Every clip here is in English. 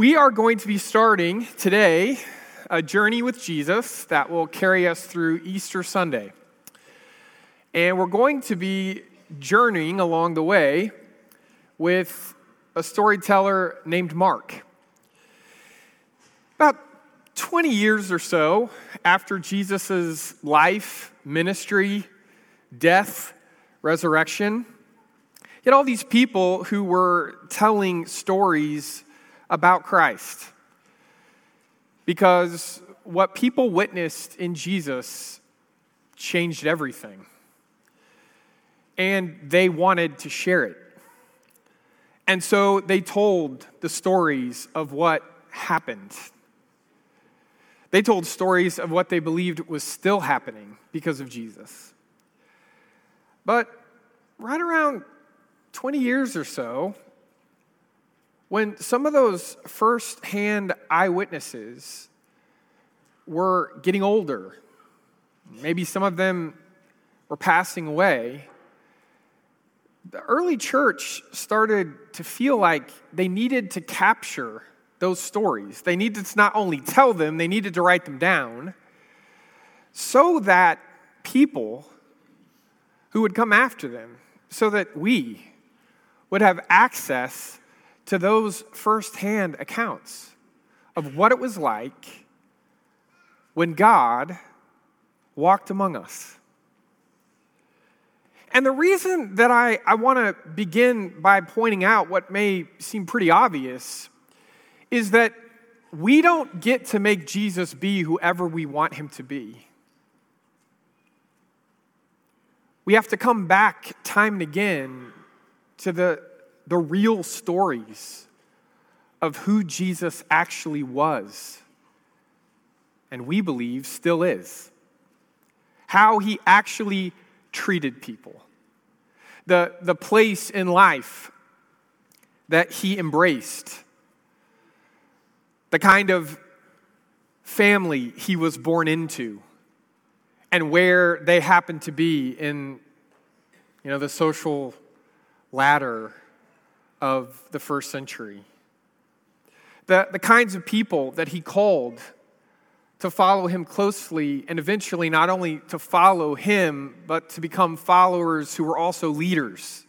We are going to be starting today a journey with Jesus that will carry us through Easter Sunday. And we're going to be journeying along the way with a storyteller named Mark. About 20 years or so after Jesus' life, ministry, death, resurrection, you had all these people who were telling stories about Christ. Because what people witnessed in Jesus changed everything. And they wanted to share it. And so they told the stories of what happened. They told stories of what they believed was still happening because of Jesus. But right around 20 years or so, when some of those first-hand eyewitnesses were getting older, maybe some of them were passing away, the early church started to feel like they needed to capture those stories. They needed to not only tell them, they needed to write them down so that people who would come after them, so that we would have access to those firsthand accounts of what it was like when God walked among us. And the reason that I, I want to begin by pointing out what may seem pretty obvious is that we don't get to make Jesus be whoever we want him to be. We have to come back time and again to the the real stories of who Jesus actually was, and we believe still is. How he actually treated people, the, the place in life that he embraced, the kind of family he was born into, and where they happened to be in you know, the social ladder of the first century. The, the kinds of people that he called to follow him closely and eventually not only to follow him, but to become followers who were also leaders.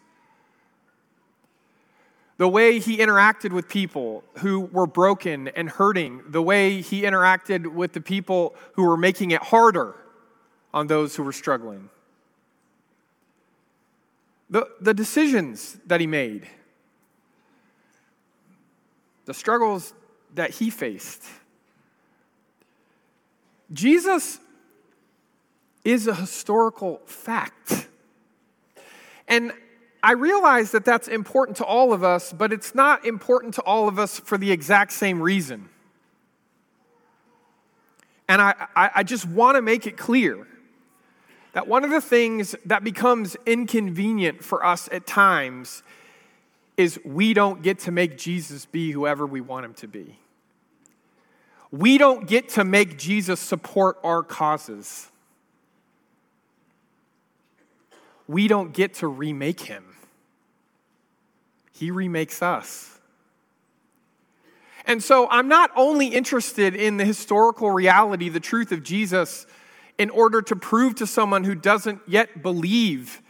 The way he interacted with people who were broken and hurting, the way he interacted with the people who were making it harder on those who were struggling. The, the decisions that he made the struggles that he faced. Jesus is a historical fact. And I realize that that's important to all of us, but it's not important to all of us for the exact same reason. And I, I, I just want to make it clear that one of the things that becomes inconvenient for us at times is we don't get to make Jesus be whoever we want him to be. We don't get to make Jesus support our causes. We don't get to remake him. He remakes us. And so I'm not only interested in the historical reality, the truth of Jesus, in order to prove to someone who doesn't yet believe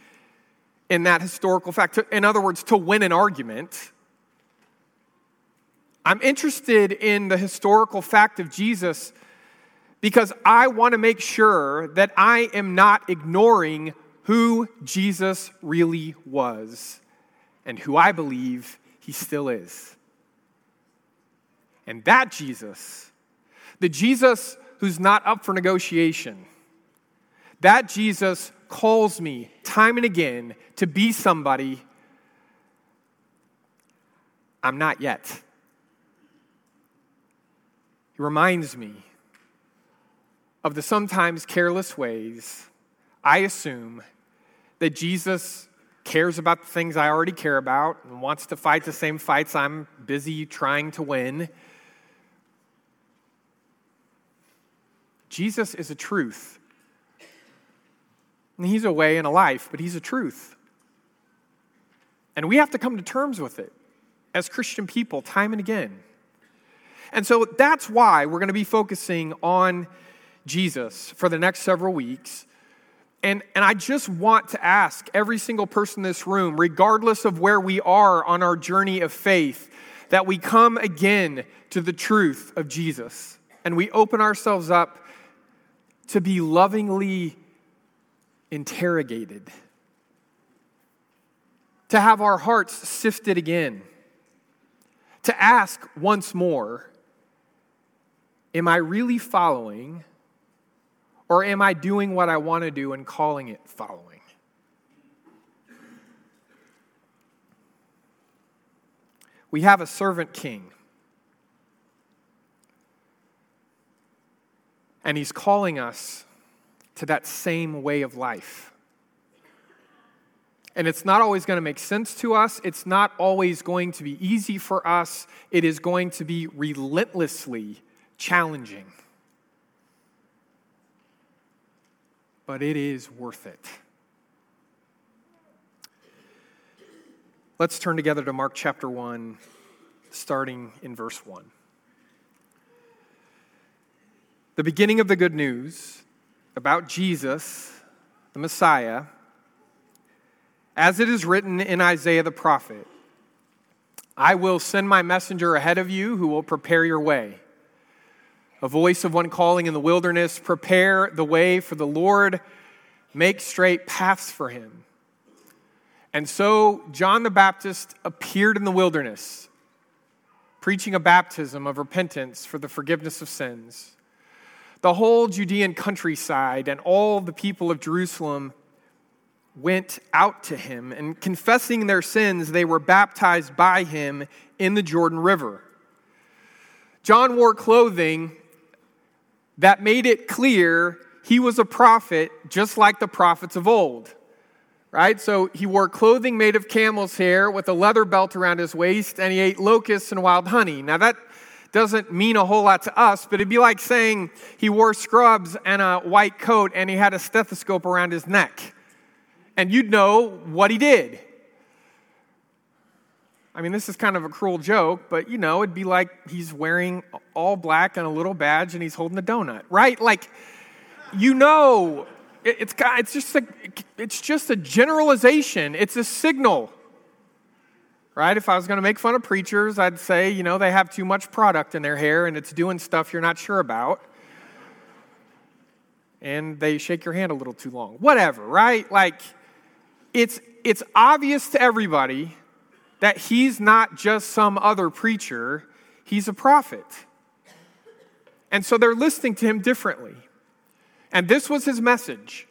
in that historical fact. In other words, to win an argument. I'm interested in the historical fact of Jesus because I want to make sure that I am not ignoring who Jesus really was and who I believe he still is. And that Jesus, the Jesus who's not up for negotiation, that Jesus calls me time and again to be somebody I'm not yet. He reminds me of the sometimes careless ways I assume that Jesus cares about the things I already care about and wants to fight the same fights I'm busy trying to win. Jesus is a truth and he's a way and a life, but he's a truth. And we have to come to terms with it as Christian people time and again. And so that's why we're going to be focusing on Jesus for the next several weeks. And, and I just want to ask every single person in this room, regardless of where we are on our journey of faith, that we come again to the truth of Jesus and we open ourselves up to be lovingly interrogated, to have our hearts sifted again, to ask once more Am I really following, or am I doing what I want to do and calling it following? We have a servant king. And he's calling us to that same way of life. And it's not always going to make sense to us. It's not always going to be easy for us. It is going to be relentlessly challenging. But it is worth it. Let's turn together to Mark chapter 1, starting in verse 1. The beginning of the good news about Jesus, the Messiah, as it is written in Isaiah the prophet I will send my messenger ahead of you who will prepare your way. A voice of one calling in the wilderness, prepare the way for the Lord, make straight paths for him. And so John the Baptist appeared in the wilderness, preaching a baptism of repentance for the forgiveness of sins the whole Judean countryside and all the people of Jerusalem went out to him, and confessing their sins, they were baptized by him in the Jordan River. John wore clothing that made it clear he was a prophet just like the prophets of old. Right? So he wore clothing made of camel's hair with a leather belt around his waist, and he ate locusts and wild honey. Now, that doesn't mean a whole lot to us, but it'd be like saying he wore scrubs and a white coat and he had a stethoscope around his neck. And you'd know what he did. I mean, this is kind of a cruel joke, but you know, it'd be like he's wearing all black and a little badge and he's holding a donut, right? Like, you know, it's, it's, just a, it's just a generalization, it's a signal right? If I was going to make fun of preachers, I'd say, you know, they have too much product in their hair and it's doing stuff you're not sure about. And they shake your hand a little too long. Whatever, right? Like, it's, it's obvious to everybody that he's not just some other preacher, he's a prophet. And so they're listening to him differently. And this was his message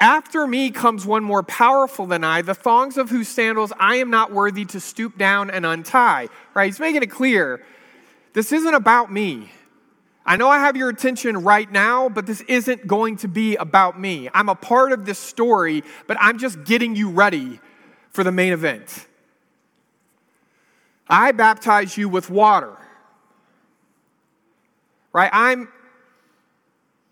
after me comes one more powerful than I, the thongs of whose sandals I am not worthy to stoop down and untie. Right? He's making it clear this isn't about me. I know I have your attention right now, but this isn't going to be about me. I'm a part of this story, but I'm just getting you ready for the main event. I baptize you with water. Right? I'm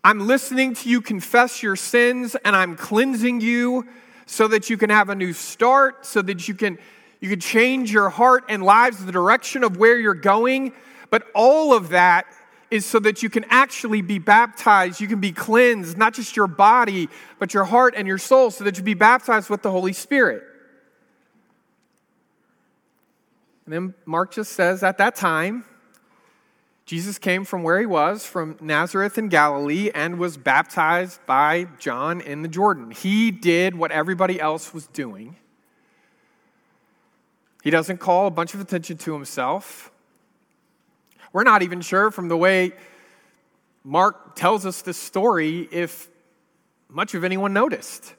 I'm listening to you confess your sins and I'm cleansing you so that you can have a new start, so that you can you can change your heart and lives the direction of where you're going. But all of that is so that you can actually be baptized, you can be cleansed, not just your body, but your heart and your soul, so that you be baptized with the Holy Spirit. And then Mark just says at that time, Jesus came from where he was, from Nazareth in Galilee, and was baptized by John in the Jordan. He did what everybody else was doing. He doesn't call a bunch of attention to himself. We're not even sure from the way Mark tells us this story if much of anyone noticed.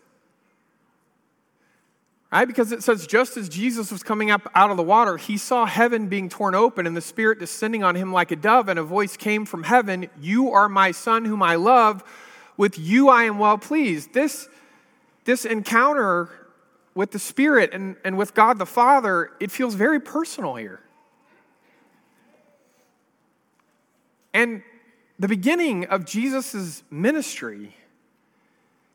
Right? Because it says, just as Jesus was coming up out of the water, he saw heaven being torn open and the Spirit descending on him like a dove, and a voice came from heaven You are my Son, whom I love. With you I am well pleased. This, this encounter with the Spirit and, and with God the Father, it feels very personal here. And the beginning of Jesus' ministry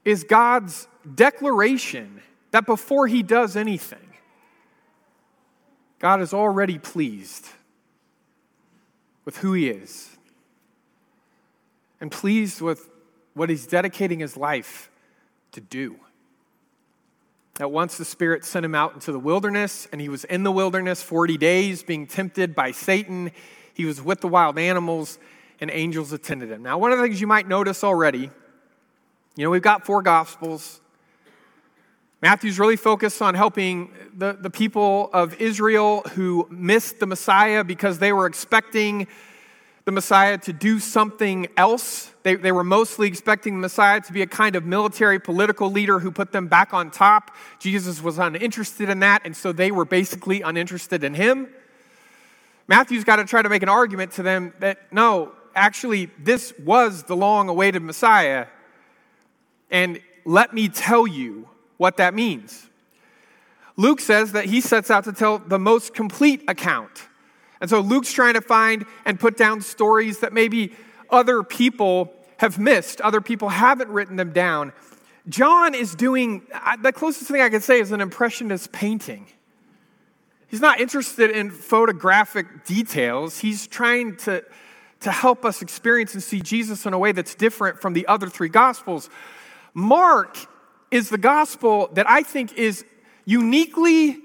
is God's declaration that before he does anything, God is already pleased. with who he is and pleased with what he's dedicating his life to do. That once the Spirit sent him out into the wilderness, and he was in the wilderness 40 days being tempted by Satan, he was with the wild animals, and angels attended him. Now, one of the things you might notice already, you know, we've got four Gospels. Matthew's really focused on helping the, the people of Israel who missed the Messiah because they were expecting the Messiah to do something else. They, they were mostly expecting the Messiah to be a kind of military political leader who put them back on top. Jesus was uninterested in that, and so they were basically uninterested in him. Matthew's got to try to make an argument to them that no, actually, this was the long awaited Messiah. And let me tell you what that means. Luke says that he sets out to tell the most complete account and so Luke's trying to find and put down stories that maybe other people have missed, other people haven't written them down. John is doing, the closest thing I can say is an impressionist painting. He's not interested in photographic details. He's trying to, to help us experience and see Jesus in a way that's different from the other three gospels. Mark is the gospel that I think is uniquely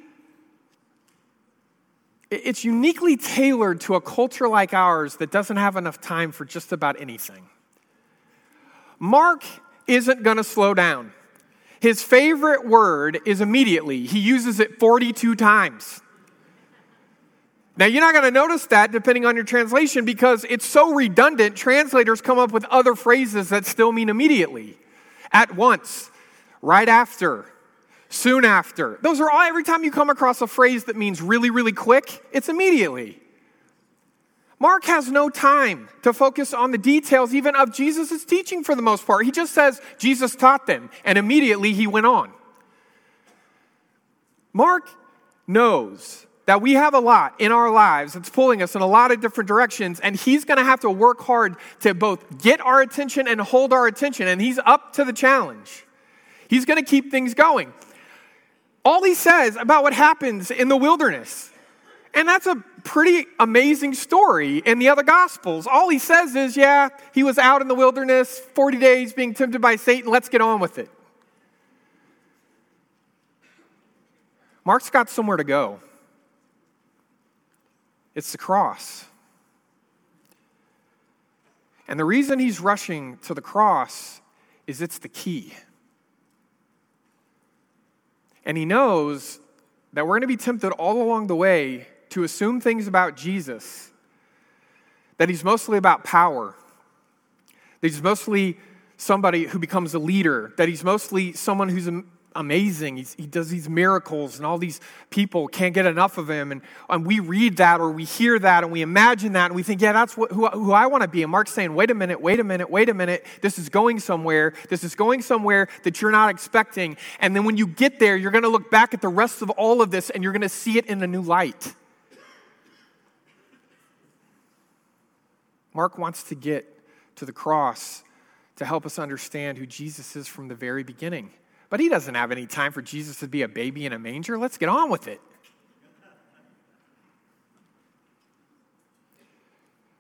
it's uniquely tailored to a culture like ours that doesn't have enough time for just about anything. Mark isn't going to slow down. His favorite word is immediately. He uses it 42 times. Now, you're not going to notice that depending on your translation because it's so redundant, translators come up with other phrases that still mean immediately, at once, right after, soon after. Those are all, every time you come across a phrase that means really, really quick, it's immediately. Mark has no time to focus on the details even of Jesus' teaching for the most part. He just says Jesus taught them, and immediately he went on. Mark knows that we have a lot in our lives that's pulling us in a lot of different directions, and he's to have to work hard to both get our attention and hold our attention, and he's up to the challenge. He's going to keep things going all he says about what happens in the wilderness. And that's a pretty amazing story in the other gospels. All he says is, yeah, he was out in the wilderness 40 days being tempted by Satan. Let's get on with it. Mark's got somewhere to go. It's the cross. And the reason he's rushing to the cross is it's the key. And he knows that we're going to be tempted all along the way to assume things about Jesus that he's mostly about power, that he's mostly somebody who becomes a leader, that he's mostly someone who's amazing. He's, he does these miracles, and all these people can't get enough of him. And, and we read that or we hear that and we imagine that and we think, yeah, that's what, who, who I want to be. And Mark's saying, wait a minute, wait a minute, wait a minute. This is going somewhere. This is going somewhere that you're not expecting. And then when you get there, you're going to look back at the rest of all of this and you're going to see it in a new light. Mark wants to get to the cross to help us understand who Jesus is from the very beginning. But he doesn't have any time for Jesus to be a baby in a manger. Let's get on with it.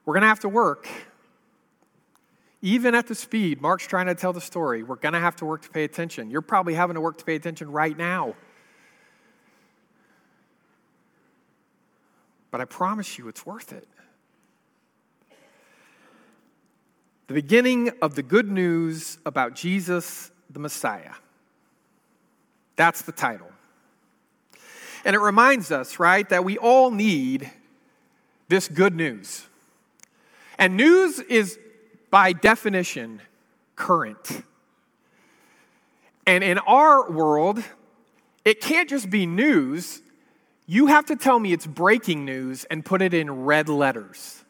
We're going to have to work. Even at the speed Mark's trying to tell the story, we're going to have to work to pay attention. You're probably having to work to pay attention right now. But I promise you, it's worth it. The beginning of the good news about Jesus, the Messiah. That's the title. And it reminds us, right, that we all need this good news. And news is, by definition, current. And in our world, it can't just be news. You have to tell me it's breaking news and put it in red letters.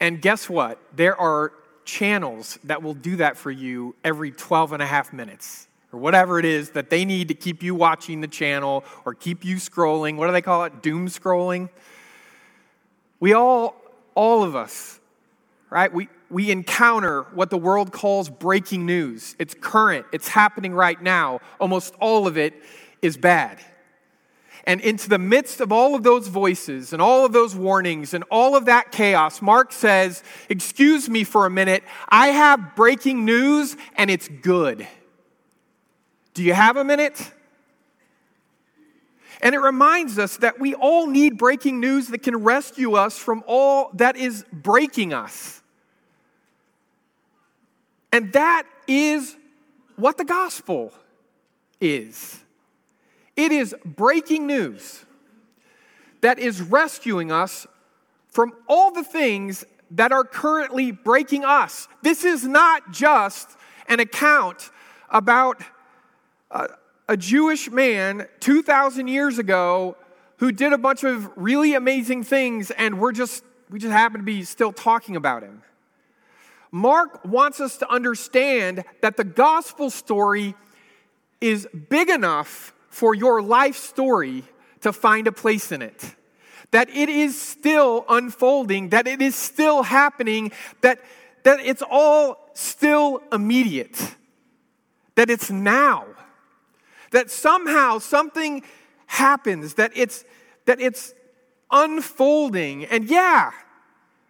And guess what? There are channels that will do that for you every 12 and a half minutes or whatever it is that they need to keep you watching the channel or keep you scrolling. What do they call it? Doom scrolling. We all, all of us, right? We, we encounter what the world calls breaking news. It's current, it's happening right now. Almost all of it is bad. And into the midst of all of those voices and all of those warnings and all of that chaos, Mark says, Excuse me for a minute. I have breaking news and it's good. Do you have a minute? And it reminds us that we all need breaking news that can rescue us from all that is breaking us. And that is what the gospel is it is breaking news that is rescuing us from all the things that are currently breaking us. This is not just an account about a, Jewish man 2,000 years ago who did a bunch of really amazing things, and we're just, we just happen to be still talking about him. Mark wants us to understand that the gospel story is big enough for your life story to find a place in it. That it is still unfolding, that it is still happening, that, that it's all still immediate, that it's now. That somehow something happens, that it's, that it's unfolding. And yeah,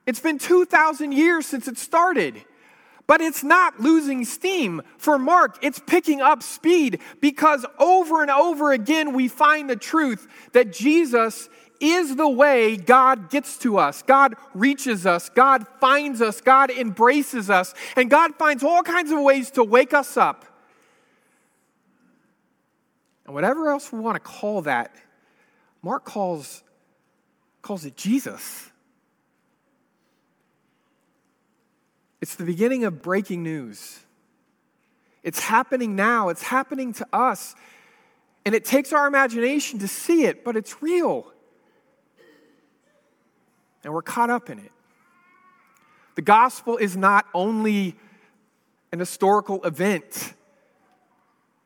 it's been 2,000 years since it started. But it's not losing steam. For Mark, it's picking up speed because over and over again we find the truth that Jesus is the way God gets to us. God reaches us. God finds us. God embraces us. And God finds all kinds of ways to wake us up. And whatever else we want to call that, Mark calls, calls it Jesus. It's the beginning of breaking news. It's happening now, it's happening to us. And it takes our imagination to see it, but it's real. And we're caught up in it. The gospel is not only an historical event,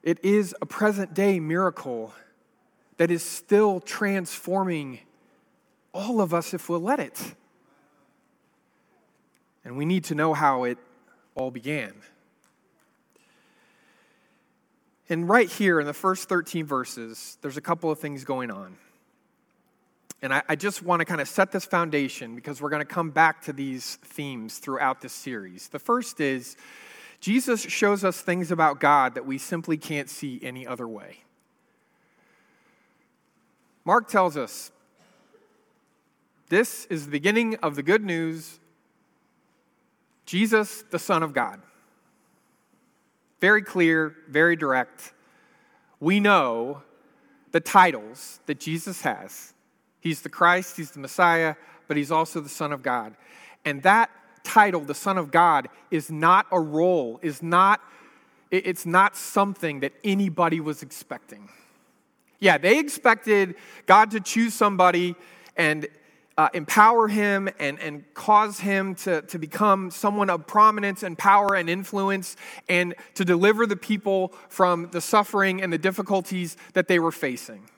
it is a present day miracle that is still transforming all of us if we'll let it. And we need to know how it all began. And right here in the first 13 verses, there's a couple of things going on. And I, I just want to kind of set this foundation because we're going to come back to these themes throughout this series. The first is Jesus shows us things about God that we simply can't see any other way. Mark tells us this is the beginning of the good news Jesus, the Son of God. Very clear, very direct. We know the titles that Jesus has. He's the Christ, he's the Messiah, but he's also the Son of God. And that title, the Son of God, is not a role, is not, it's not something that anybody was expecting. Yeah, they expected God to choose somebody and uh, empower him and, and cause him to, to become someone of prominence and power and influence and to deliver the people from the suffering and the difficulties that they were facing.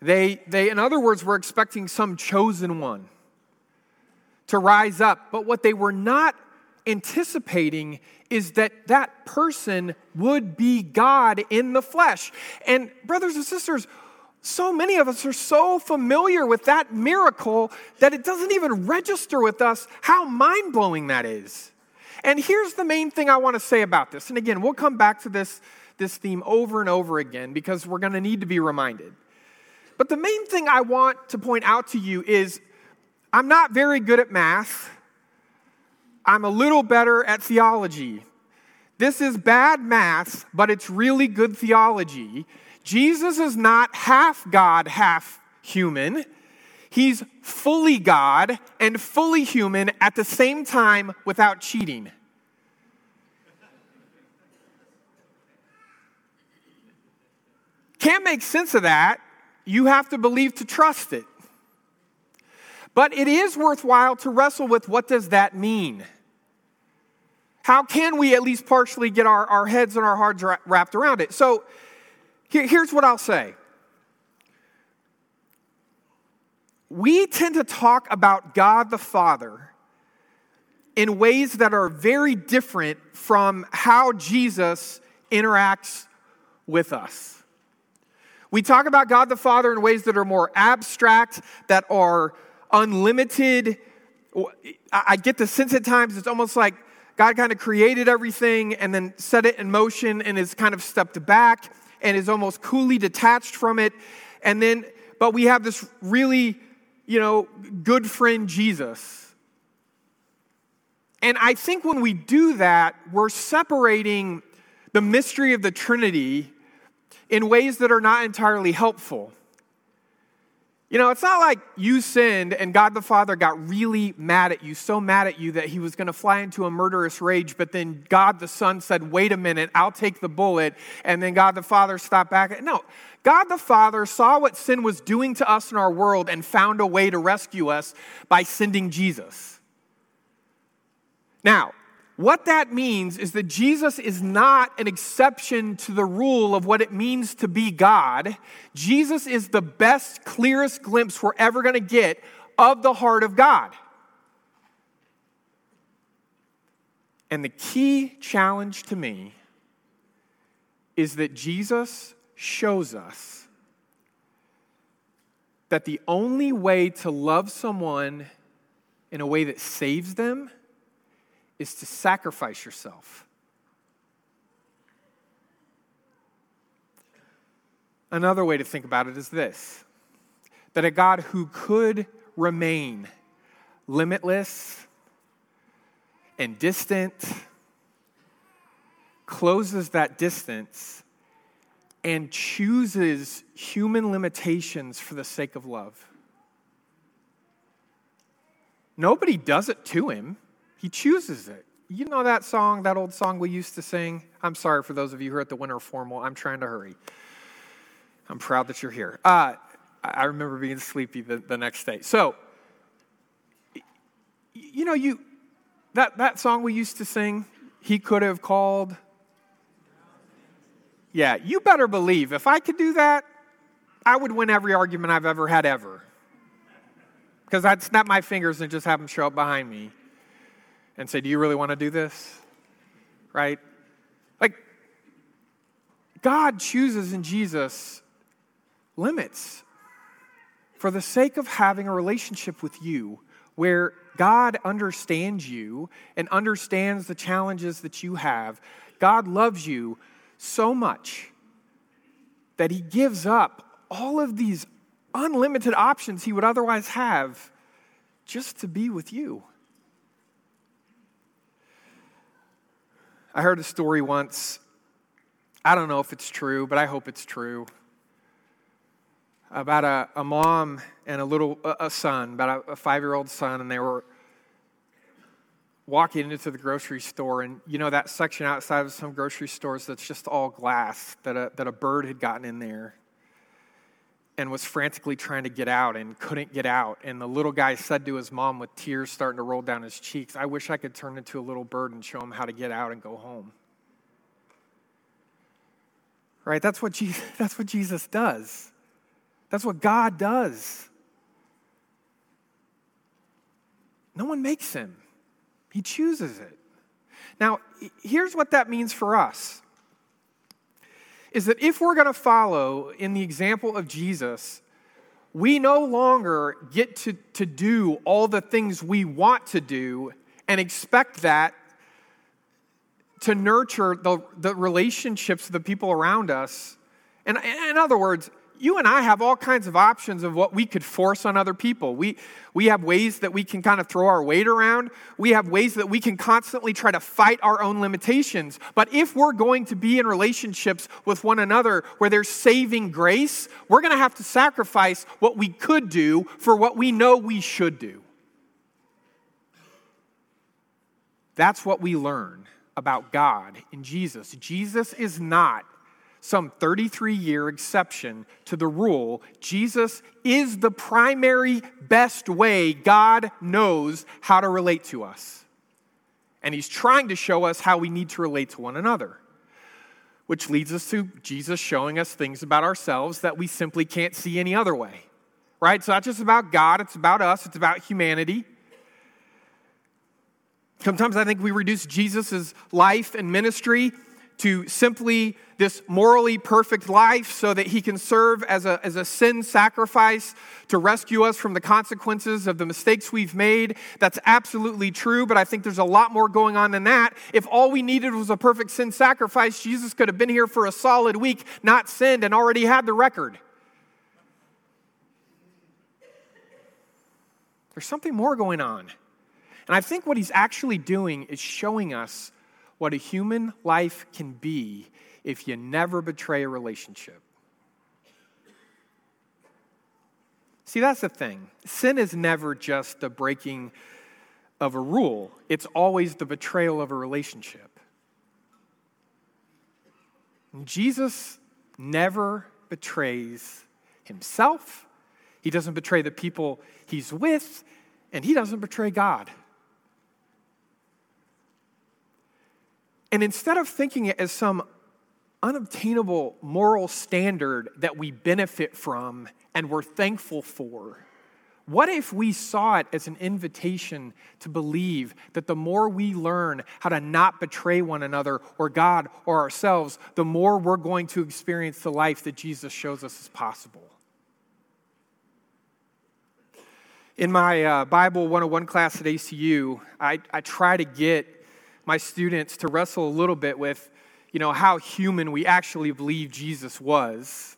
They, they, in other words, were expecting some chosen one to rise up. But what they were not anticipating is that that person would be God in the flesh. And, brothers and sisters, so many of us are so familiar with that miracle that it doesn't even register with us how mind blowing that is. And here's the main thing I want to say about this. And again, we'll come back to this, this theme over and over again because we're going to need to be reminded. But the main thing I want to point out to you is I'm not very good at math, I'm a little better at theology. This is bad math, but it's really good theology Jesus is not half God, half human. He's fully God and fully human at the same time without cheating. Can't make sense of that. You have to believe to trust it. But it is worthwhile to wrestle with what does that mean? How can we at least partially get our, our heads and our hearts wrapped around it? So here, here's what I'll say. We tend to talk about God the Father in ways that are very different from how Jesus interacts with us. We talk about God the Father in ways that are more abstract, that are unlimited. I get the sense at times it's almost like God kind of created everything and then set it in motion and is kind of stepped back and is almost coolly detached from it. And then, but we have this really, you know, good friend Jesus. And I think when we do that, we're separating the mystery of the Trinity in ways that are not entirely helpful. You know, it's not like you sinned and God the Father got really mad at you, so mad at you that he was going to fly into a murderous rage, but then God the Son said, Wait a minute, I'll take the bullet. And then God the Father stopped back. No, God the Father saw what sin was doing to us in our world and found a way to rescue us by sending Jesus. Now, what that means is that Jesus is not an exception to the rule of what it means to be God. Jesus is the best, clearest glimpse we're ever going to get of the heart of God. And the key challenge to me is that Jesus shows us that the only way to love someone in a way that saves them is to sacrifice yourself. Another way to think about it is this that a God who could remain limitless and distant closes that distance and chooses human limitations for the sake of love. Nobody does it to him. He chooses it. You know that song, that old song we used to sing? I'm sorry for those of you who are at the winter formal. I'm trying to hurry. I'm proud that you're here. Uh, I remember being sleepy the, the next day. So, you know, you that, that song we used to sing, he could have called. Yeah, you better believe if I could do that, I would win every argument I've ever had ever. Because I'd snap my fingers and just have them show up behind me and say, Do you really want to do this? Right? Like, God chooses in Jesus limits for the sake of having a relationship with you where God understands you and understands the challenges that you have. God loves you so much that He gives up all of these unlimited options He would otherwise have just to be with you. I heard a story once. I don't know if it's true, but I hope it's true. About a, a mom and a little a son, about a, a five year old son, and they were walking into the grocery store, and you know that section outside of some grocery stores that's just all glass that a, that a bird had gotten in there and was frantically trying to get out and couldn't get out. And the little guy said to his mom, with tears starting to roll down his cheeks, I wish I could turn into a little bird and show him how to get out and go home. Right? That's what Jesus, that's what Jesus does. That's what God does. No one makes him, he chooses it. Now, here's what that means for us is that if we're going to follow in the example of Jesus, we no longer get to, to do all the things we want to do and expect that to nurture the, the relationships of the people around us. And in other words, you and I have all kinds of options of what we could force on other people. We, we have ways that we can kind of throw our weight around. We have ways that we can constantly try to fight our own limitations. But if we're going to be in relationships with one another where there's saving grace, we're going to have to sacrifice what we could do for what we know we should do. That's what we learn about God in Jesus. Jesus is not some 33 year exception to the rule. Jesus is the primary, best way God knows how to relate to us. And he's trying to show us how we need to relate to one another. Which leads us to Jesus showing us things about ourselves that we simply can't see any other way. Right? It's not just about God, it's about us, it's about humanity. Sometimes I think we reduce Jesus' life and ministry to simply this morally perfect life so that he can serve as a, as a sin sacrifice to rescue us from the consequences of the mistakes we've made. That's absolutely true, but I think there's a lot more going on than that. If all we needed was a perfect sin sacrifice, Jesus could have been here for a solid week, not sinned, and already had the record. There's something more going on. And I think what he's actually doing is showing us what a human life can be if you never betray a relationship. See, that's the thing. Sin is never just the breaking of a rule, it's always the betrayal of a relationship. Jesus never betrays himself, he doesn't betray the people he's with, and he doesn't betray God. And instead of thinking it as some unobtainable moral standard that we benefit from and we're thankful for, what if we saw it as an invitation to believe that the more we learn how to not betray one another or God or ourselves, the more we're going to experience the life that Jesus shows us is possible? In my uh, Bible 101 class at ACU, I, I try to get my students to wrestle a little bit with, you know, how human we actually believe Jesus was.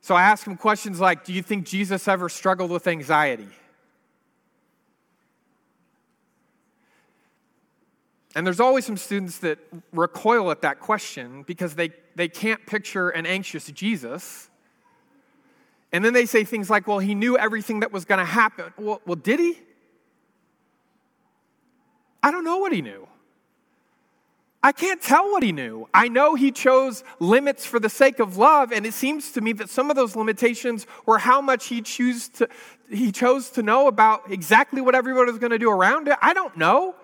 So I ask them questions like Do you think Jesus ever struggled with anxiety? And there's always some students that recoil at that question because they, they can't picture an anxious Jesus. And then they say things like, well, he knew everything that was going to happen. Well, well, did he? I don't know what he knew. I can't tell what he knew. I know he chose limits for the sake of love, and it seems to me that some of those limitations were how much he chose to, he chose to know about exactly what everybody was going to do around it. I don't know.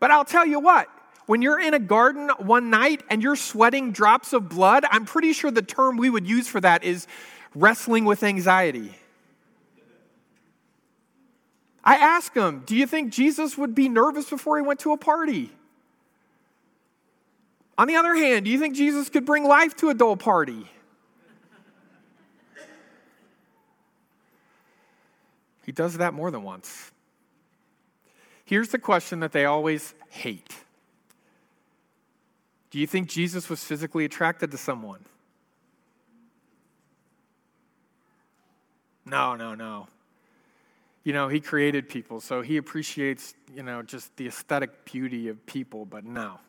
But I'll tell you what, when you're in a garden one night and you're sweating drops of blood, I'm pretty sure the term we would use for that is wrestling with anxiety. I ask him, Do you think Jesus would be nervous before he went to a party? On the other hand, do you think Jesus could bring life to a dull party? He does that more than once. Here's the question that they always hate Do you think Jesus was physically attracted to someone? No, no, no you know, he created people, so he appreciates, you know, just the aesthetic beauty of people, but no.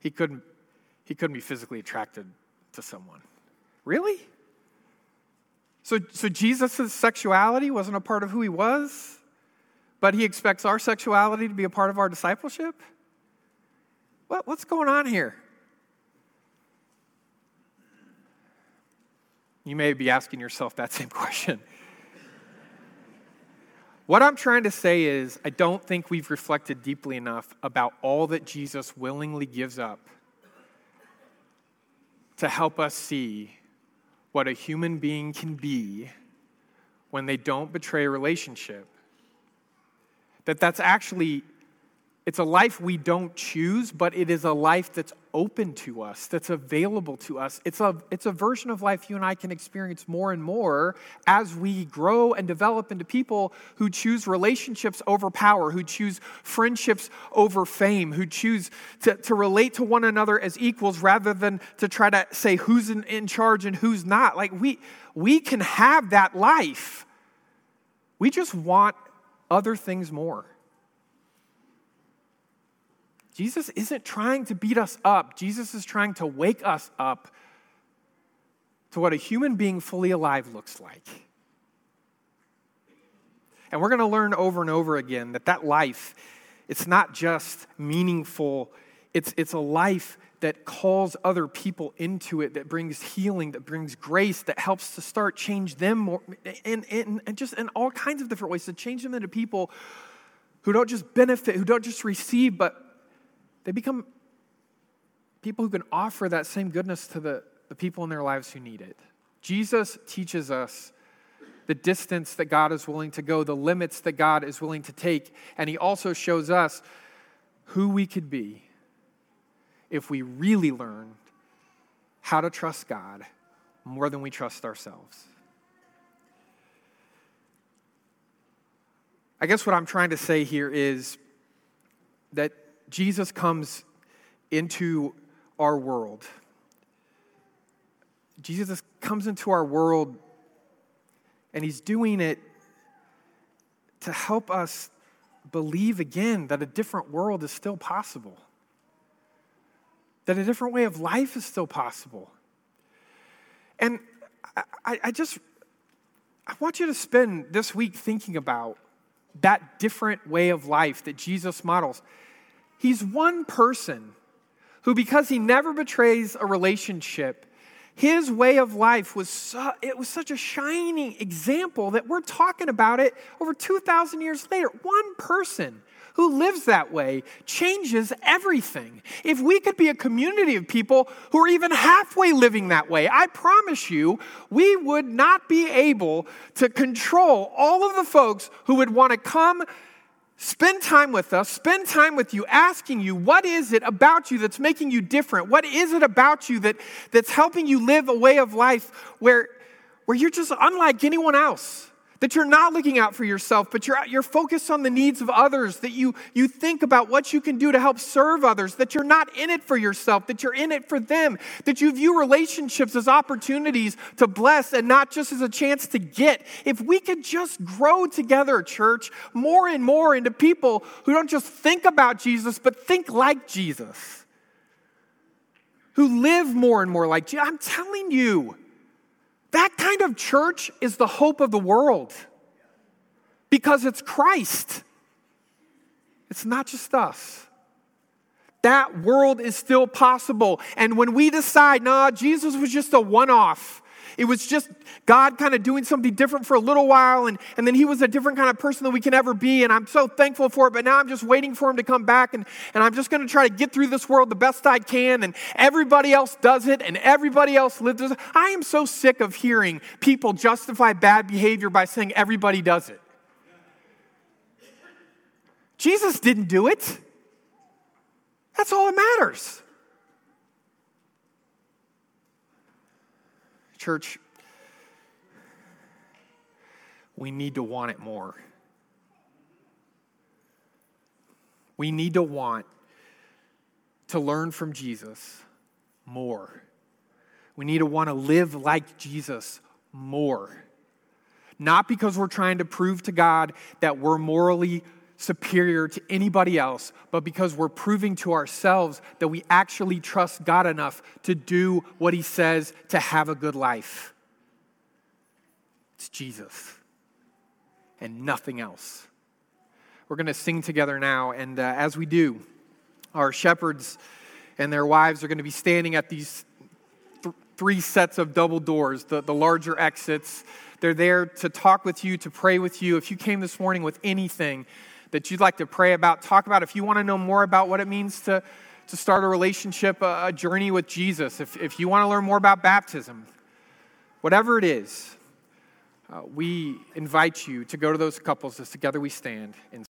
He couldn't he couldn't be physically attracted to someone. Really? So so Jesus' sexuality wasn't a part of who he was, but he expects our sexuality to be a part of our discipleship? What, what's going on here? You may be asking yourself that same question. What I'm trying to say is, I don't think we've reflected deeply enough about all that Jesus willingly gives up to help us see what a human being can be when they don't betray a relationship. That that's actually it's a life we don't choose, but it is a life that's open to us, that's available to us. It's a, it's a version of life you and I can experience more and more as we grow and develop into people who choose relationships over power, who choose friendships over fame, who choose to, to relate to one another as equals rather than to try to say who's in, in charge and who's not. Like we, we can have that life. We just want other things more. Jesus isn't trying to beat us up, Jesus is trying to wake us up to what a human being fully alive looks like. And we're going to learn over and over again that that life, it's not just meaningful, it's, it's a life that calls other people into it, that brings healing, that brings grace, that helps to start change them more, and, and, and just in all kinds of different ways, to change them into people who don't just benefit, who don't just receive, but they become people who can offer that same goodness to the, the people in their lives who need it. Jesus teaches us the distance that God is willing to go, the limits that God is willing to take, and He also shows us who we could be if we really learn how to trust God more than we trust ourselves. I guess what I'm trying to say here is that Jesus comes into our world. Jesus comes into our world and he's doing it to help us believe again that a different world is still possible, that a different way of life is still possible. And I, I just, I want you to spend this week thinking about that different way of life that Jesus models. He's one person who, because he never betrays a relationship, his way of life was su- it was such a shining example that we're talking about it over 2000 years later. One person who lives that way changes everything. If we could be a community of people who are even halfway living that way i promise you we would not be able to control all of the folks who would want to come spend time with us, spend time with you, asking you, what is it about you that's making you different? What is it about you that, that's helping you live a way of life where, where you're just unlike anyone else? That you're not looking out for yourself, but you're, you're focused on the needs of others, that you, you think about what you can do to help serve others, that you're not in it for yourself, that you're in it for them, that you view relationships as opportunities to bless and not just as a chance to get. If we could just grow together, church, more and more into people who don't just think about Jesus, but think like Jesus, who live more and more like Jesus, I'm telling you that kind of church is the hope of the world because it's Christ. It's not just us. That world is still possible. And when we decide, nah, Jesus was just a one off, it was just God kind of doing something different for a little while, and, and then He was a different kind of person than we can ever be. And I'm so thankful for it, but now I'm just waiting for Him to come back, and, and I'm just going to try to get through this world the best I can. And everybody else does it, and everybody else lives it. I am so sick of hearing people justify bad behavior by saying everybody does it. Jesus didn't do it. That's all that matters. Church, we need to want it more. We need to want to learn from Jesus more. We need to want to live like Jesus more. Not because we're trying to prove to God that we're morally superior to anybody else, but because we're proving to ourselves that we actually trust God enough to do what He says to have a good life. It's Jesus and nothing else. We're going to sing together now, and uh, as we do, our shepherds and their wives are going to be standing at these th- three sets of double doors, the, the larger exits. They're there to talk with you, to pray with you. If you came this morning with anything, that you'd like to pray about, talk about. If you want to know more about what it means to, to start a relationship, a, a journey with Jesus, if, if you want to learn more about baptism, whatever it is, uh, we invite you to go to those couples as together we stand